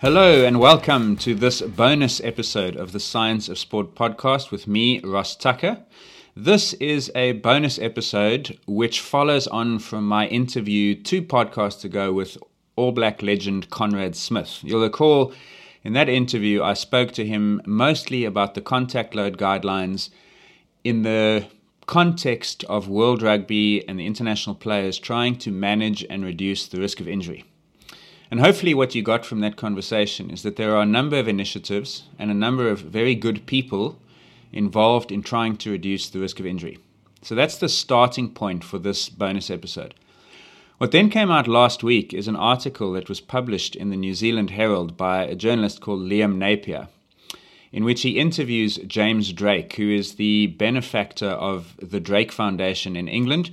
Hello and welcome to this bonus episode of the Science of Sport podcast with me, Ross Tucker. This is a bonus episode which follows on from my interview two podcasts ago with All Black legend Conrad Smith. You'll recall in that interview I spoke to him mostly about the contact load guidelines in the context of World Rugby and the international players trying to manage and reduce the risk of injury. And hopefully, what you got from that conversation is that there are a number of initiatives and a number of very good people involved in trying to reduce the risk of injury. So that's the starting point for this bonus episode. What then came out last week is an article that was published in the New Zealand Herald by a journalist called Liam Napier, in which he interviews James Drake, who is the benefactor of the Drake Foundation in England,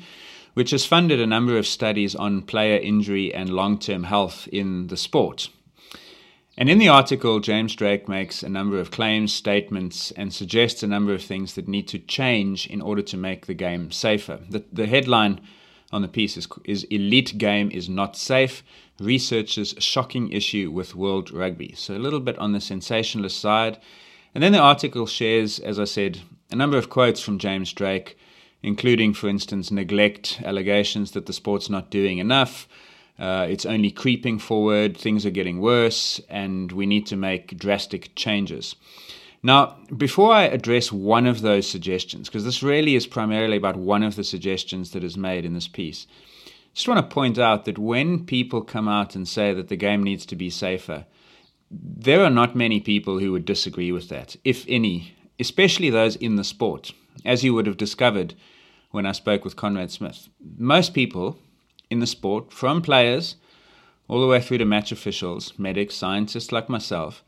which has funded a number of studies on player injury and long term health in the sport. And in the article, James Drake makes a number of claims, statements, and suggests a number of things that need to change in order to make the game safer. The, the headline on the piece is, is Elite Game is Not Safe Researchers' Shocking Issue with World Rugby. So, a little bit on the sensationalist side. And then the article shares, as I said, a number of quotes from James Drake, including, for instance, neglect, allegations that the sport's not doing enough uh, it's only creeping forward, things are getting worse, and we need to make drastic changes. Now, before I address one of those suggestions, because this really is primarily about one of the suggestions that is made in this piece, just want to point out that when people come out and say that the game needs to be safer, there are not many people who would disagree with that, if any, especially those in the sport, as you would have discovered when I spoke with Conrad Smith. Most people, in the sport, from players all the way through to match officials, medics, scientists like myself,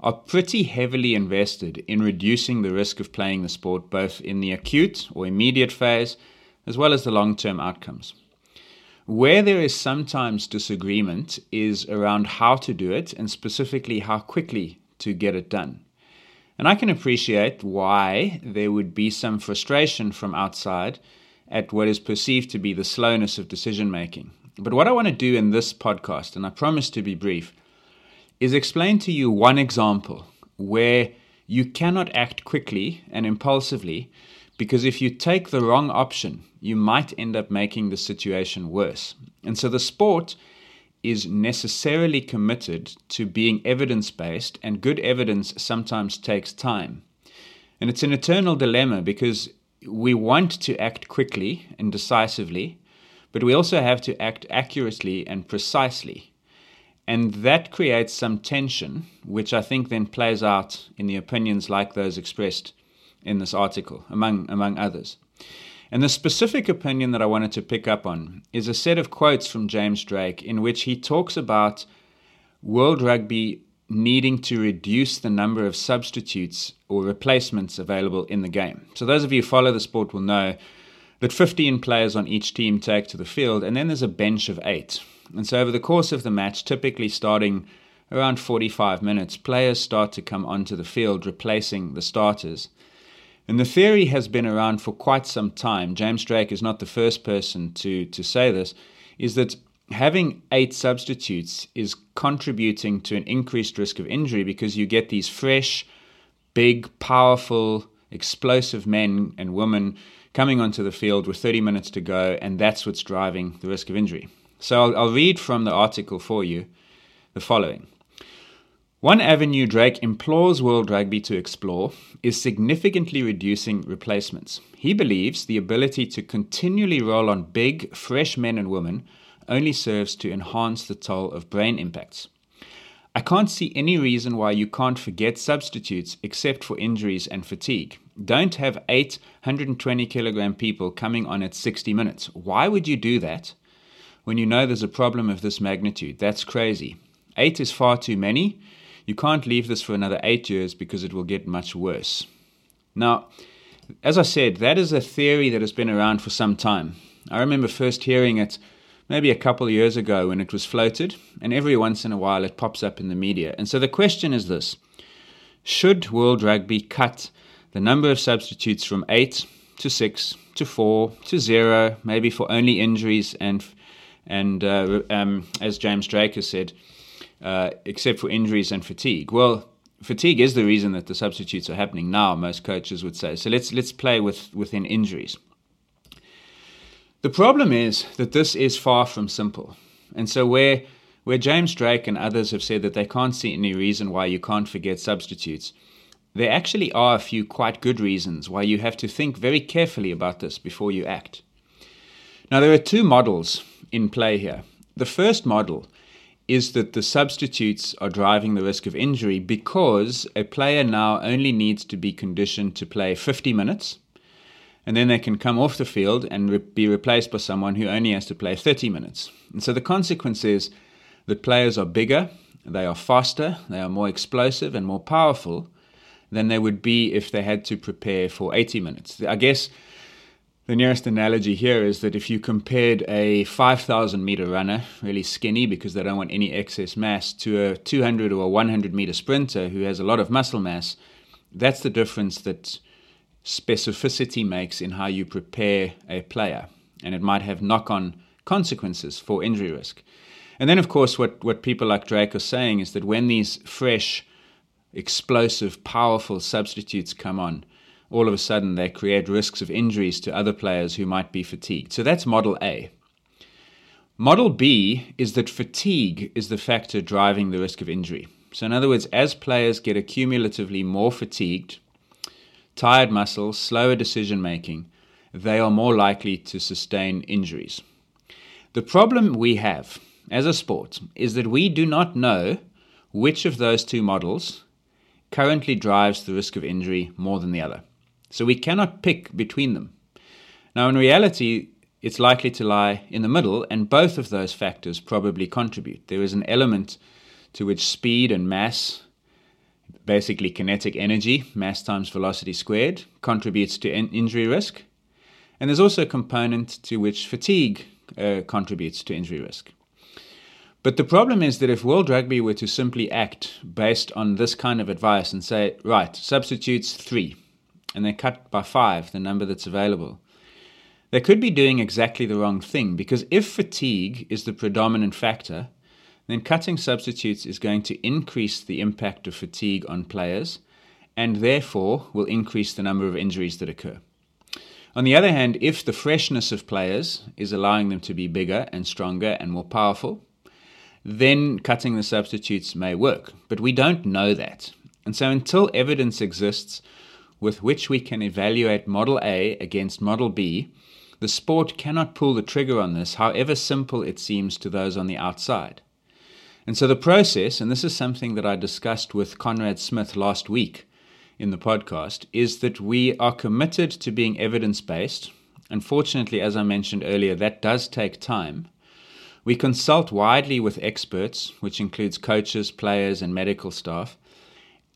are pretty heavily invested in reducing the risk of playing the sport both in the acute or immediate phase as well as the long term outcomes. Where there is sometimes disagreement is around how to do it and specifically how quickly to get it done. And I can appreciate why there would be some frustration from outside at what is perceived to be the slowness of decision making. But what I want to do in this podcast, and I promise to be brief, is explain to you one example where you cannot act quickly and impulsively because if you take the wrong option, you might end up making the situation worse. And so the sport is necessarily committed to being evidence based, and good evidence sometimes takes time. And it's an eternal dilemma because we want to act quickly and decisively, but we also have to act accurately and precisely. And that creates some tension, which I think then plays out in the opinions like those expressed in this article, among, among others. And the specific opinion that I wanted to pick up on is a set of quotes from James Drake in which he talks about World Rugby needing to reduce the number of substitutes or replacements available in the game. So, those of you who follow the sport will know that 15 players on each team take to the field, and then there's a bench of eight. And so, over the course of the match, typically starting around 45 minutes, players start to come onto the field replacing the starters. And the theory has been around for quite some time. James Drake is not the first person to, to say this, is that having eight substitutes is contributing to an increased risk of injury because you get these fresh, big, powerful, explosive men and women coming onto the field with 30 minutes to go, and that's what's driving the risk of injury. So I'll, I'll read from the article for you the following. One avenue Drake implores World Rugby to explore is significantly reducing replacements. He believes the ability to continually roll on big, fresh men and women only serves to enhance the toll of brain impacts. I can't see any reason why you can't forget substitutes except for injuries and fatigue. don't have eight 120 kilogram people coming on at 60 minutes. Why would you do that when you know there's a problem of this magnitude? That's crazy. Eight is far too many. You can't leave this for another eight years because it will get much worse. Now, as I said, that is a theory that has been around for some time. I remember first hearing it maybe a couple of years ago when it was floated, and every once in a while it pops up in the media. And so the question is this Should World Rugby cut the number of substitutes from eight to six to four to zero, maybe for only injuries and and uh, um, as James Drake has said, uh, except for injuries and fatigue. Well, fatigue is the reason that the substitutes are happening now. Most coaches would say. So let's let's play with within injuries. The problem is that this is far from simple, and so where where James Drake and others have said that they can't see any reason why you can't forget substitutes, there actually are a few quite good reasons why you have to think very carefully about this before you act. Now, there are two models in play here. The first model is that the substitutes are driving the risk of injury because a player now only needs to be conditioned to play 50 minutes and then they can come off the field and re- be replaced by someone who only has to play 30 minutes. And so the consequence is that players are bigger, they are faster, they are more explosive and more powerful than they would be if they had to prepare for 80 minutes. I guess the nearest analogy here is that if you compared a 5,000 meter runner, really skinny because they don't want any excess mass, to a 200 or a 100 meter sprinter who has a lot of muscle mass, that's the difference that specificity makes in how you prepare a player. And it might have knock on consequences for injury risk. And then, of course, what, what people like Drake are saying is that when these fresh, explosive, powerful substitutes come on, all of a sudden they create risks of injuries to other players who might be fatigued. So that's model A. Model B is that fatigue is the factor driving the risk of injury. So, in other words, as players get accumulatively more fatigued, tired muscles, slower decision making, they are more likely to sustain injuries. The problem we have as a sport is that we do not know which of those two models currently drives the risk of injury more than the other. So we cannot pick between them. Now, in reality, it's likely to lie in the middle, and both of those factors probably contribute. There is an element to which speed and mass, basically kinetic energy, mass times velocity squared, contributes to in- injury risk. And there's also a component to which fatigue uh, contributes to injury risk. But the problem is that if World Rugby were to simply act based on this kind of advice and say, right, substitutes three, and they cut by five the number that's available, they could be doing exactly the wrong thing because if fatigue is the predominant factor, then cutting substitutes is going to increase the impact of fatigue on players and therefore will increase the number of injuries that occur. On the other hand, if the freshness of players is allowing them to be bigger and stronger and more powerful, then cutting the substitutes may work. But we don't know that. And so until evidence exists with which we can evaluate Model A against Model B, the sport cannot pull the trigger on this, however simple it seems to those on the outside. And so the process, and this is something that I discussed with Conrad Smith last week in the podcast, is that we are committed to being evidence based. Unfortunately, as I mentioned earlier, that does take time. We consult widely with experts, which includes coaches, players, and medical staff.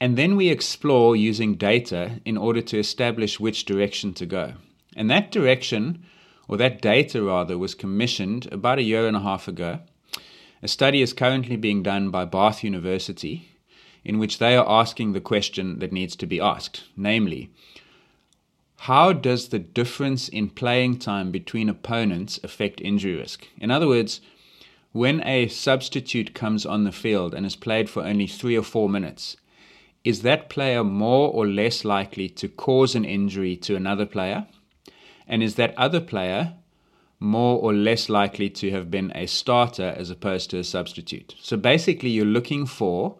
And then we explore using data in order to establish which direction to go. And that direction, or that data rather, was commissioned about a year and a half ago. A study is currently being done by Bath University in which they are asking the question that needs to be asked namely, how does the difference in playing time between opponents affect injury risk? In other words, when a substitute comes on the field and is played for only three or four minutes, is that player more or less likely to cause an injury to another player? And is that other player more or less likely to have been a starter as opposed to a substitute? So basically, you're looking for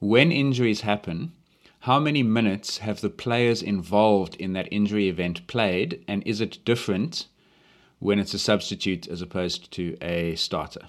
when injuries happen, how many minutes have the players involved in that injury event played, and is it different when it's a substitute as opposed to a starter?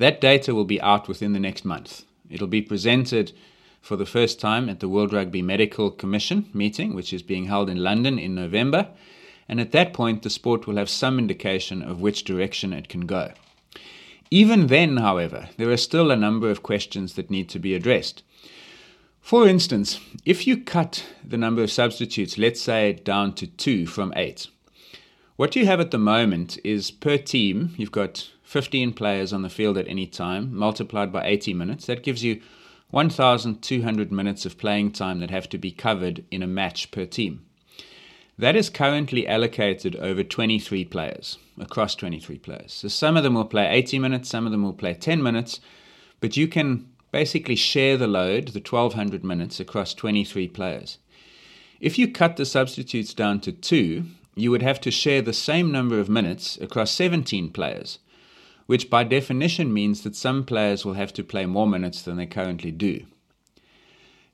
That data will be out within the next month. It'll be presented for the first time at the World Rugby Medical Commission meeting, which is being held in London in November. And at that point, the sport will have some indication of which direction it can go. Even then, however, there are still a number of questions that need to be addressed. For instance, if you cut the number of substitutes, let's say down to two from eight, what you have at the moment is per team, you've got 15 players on the field at any time, multiplied by 80 minutes. That gives you 1,200 minutes of playing time that have to be covered in a match per team. That is currently allocated over 23 players, across 23 players. So some of them will play 80 minutes, some of them will play 10 minutes, but you can basically share the load, the 1,200 minutes, across 23 players. If you cut the substitutes down to two, you would have to share the same number of minutes across 17 players which by definition means that some players will have to play more minutes than they currently do.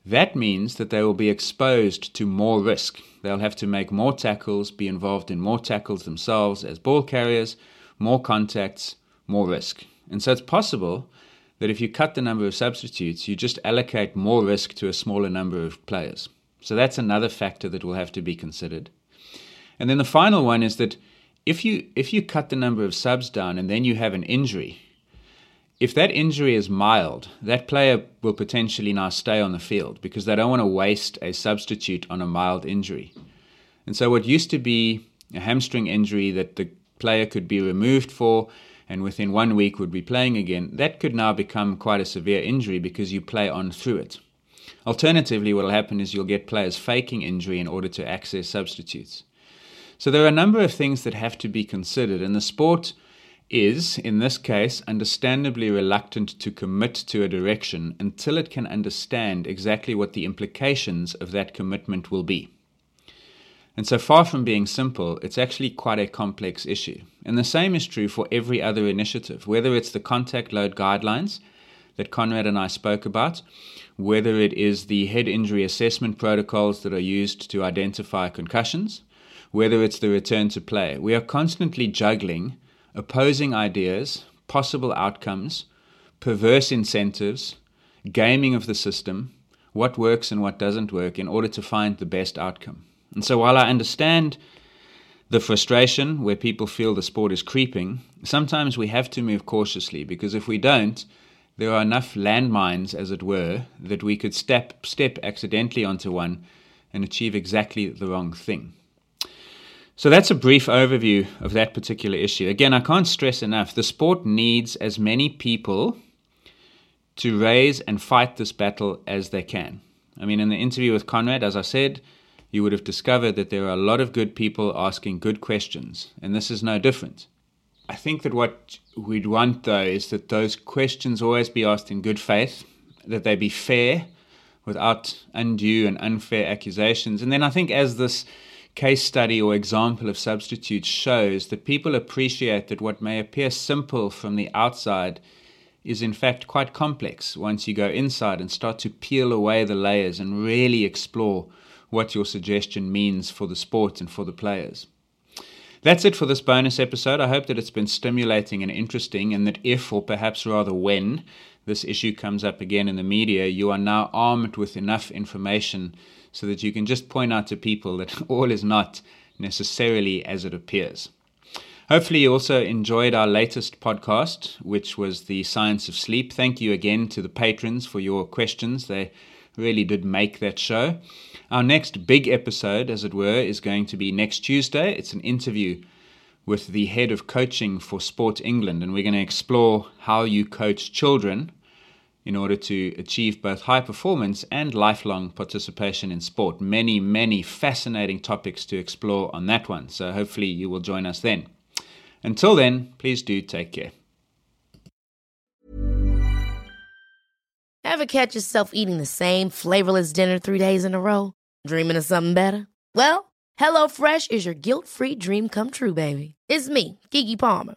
That means that they will be exposed to more risk. They'll have to make more tackles, be involved in more tackles themselves as ball carriers, more contacts, more risk. And so it's possible that if you cut the number of substitutes, you just allocate more risk to a smaller number of players. So that's another factor that will have to be considered. And then the final one is that if you if you cut the number of subs down and then you have an injury, if that injury is mild, that player will potentially now stay on the field because they don't want to waste a substitute on a mild injury. And so what used to be a hamstring injury that the player could be removed for and within one week would be playing again, that could now become quite a severe injury because you play on through it. Alternatively, what will happen is you'll get players faking injury in order to access substitutes. So there are a number of things that have to be considered, and the sport is, in this case, understandably reluctant to commit to a direction until it can understand exactly what the implications of that commitment will be. And so far from being simple, it's actually quite a complex issue. And the same is true for every other initiative, whether it's the contact load guidelines that Conrad and I spoke about, whether it is the head injury assessment protocols that are used to identify concussions, whether it's the return to play. We are constantly juggling opposing ideas, possible outcomes, perverse incentives, gaming of the system, what works and what doesn't work in order to find the best outcome. And so while I understand the frustration where people feel the sport is creeping, sometimes we have to move cautiously because if we don't, there are enough landmines, as it were, that we could step, step accidentally onto one and achieve exactly the wrong thing. So that's a brief overview of that particular issue. Again, I can't stress enough the sport needs as many people to raise and fight this battle as they can. I mean, in the interview with Conrad, as I said, you would have discovered that there are a lot of good people asking good questions, and this is no different. I think that what we'd want, though, is that those questions always be asked in good faith, that they be fair, without undue and unfair accusations. And then I think as this case study or example of substitutes shows that people appreciate that what may appear simple from the outside is in fact quite complex once you go inside and start to peel away the layers and really explore what your suggestion means for the sport and for the players. That's it for this bonus episode. I hope that it's been stimulating and interesting, and that if, or perhaps rather when, this issue comes up again in the media, you are now armed with enough information so that you can just point out to people that all is not necessarily as it appears. Hopefully, you also enjoyed our latest podcast, which was The Science of Sleep. Thank you again to the patrons for your questions. They really did make that show. Our next big episode, as it were, is going to be next Tuesday. It's an interview with the head of coaching for Sport England, and we're going to explore how you coach children in order to achieve both high performance and lifelong participation in sport. Many, many fascinating topics to explore on that one. So hopefully you will join us then. Until then, please do take care. Ever catch yourself eating the same flavorless dinner three days in a row? Dreaming of something better? Well, HelloFresh is your guilt-free dream come true, baby. It's me, Keke Palmer.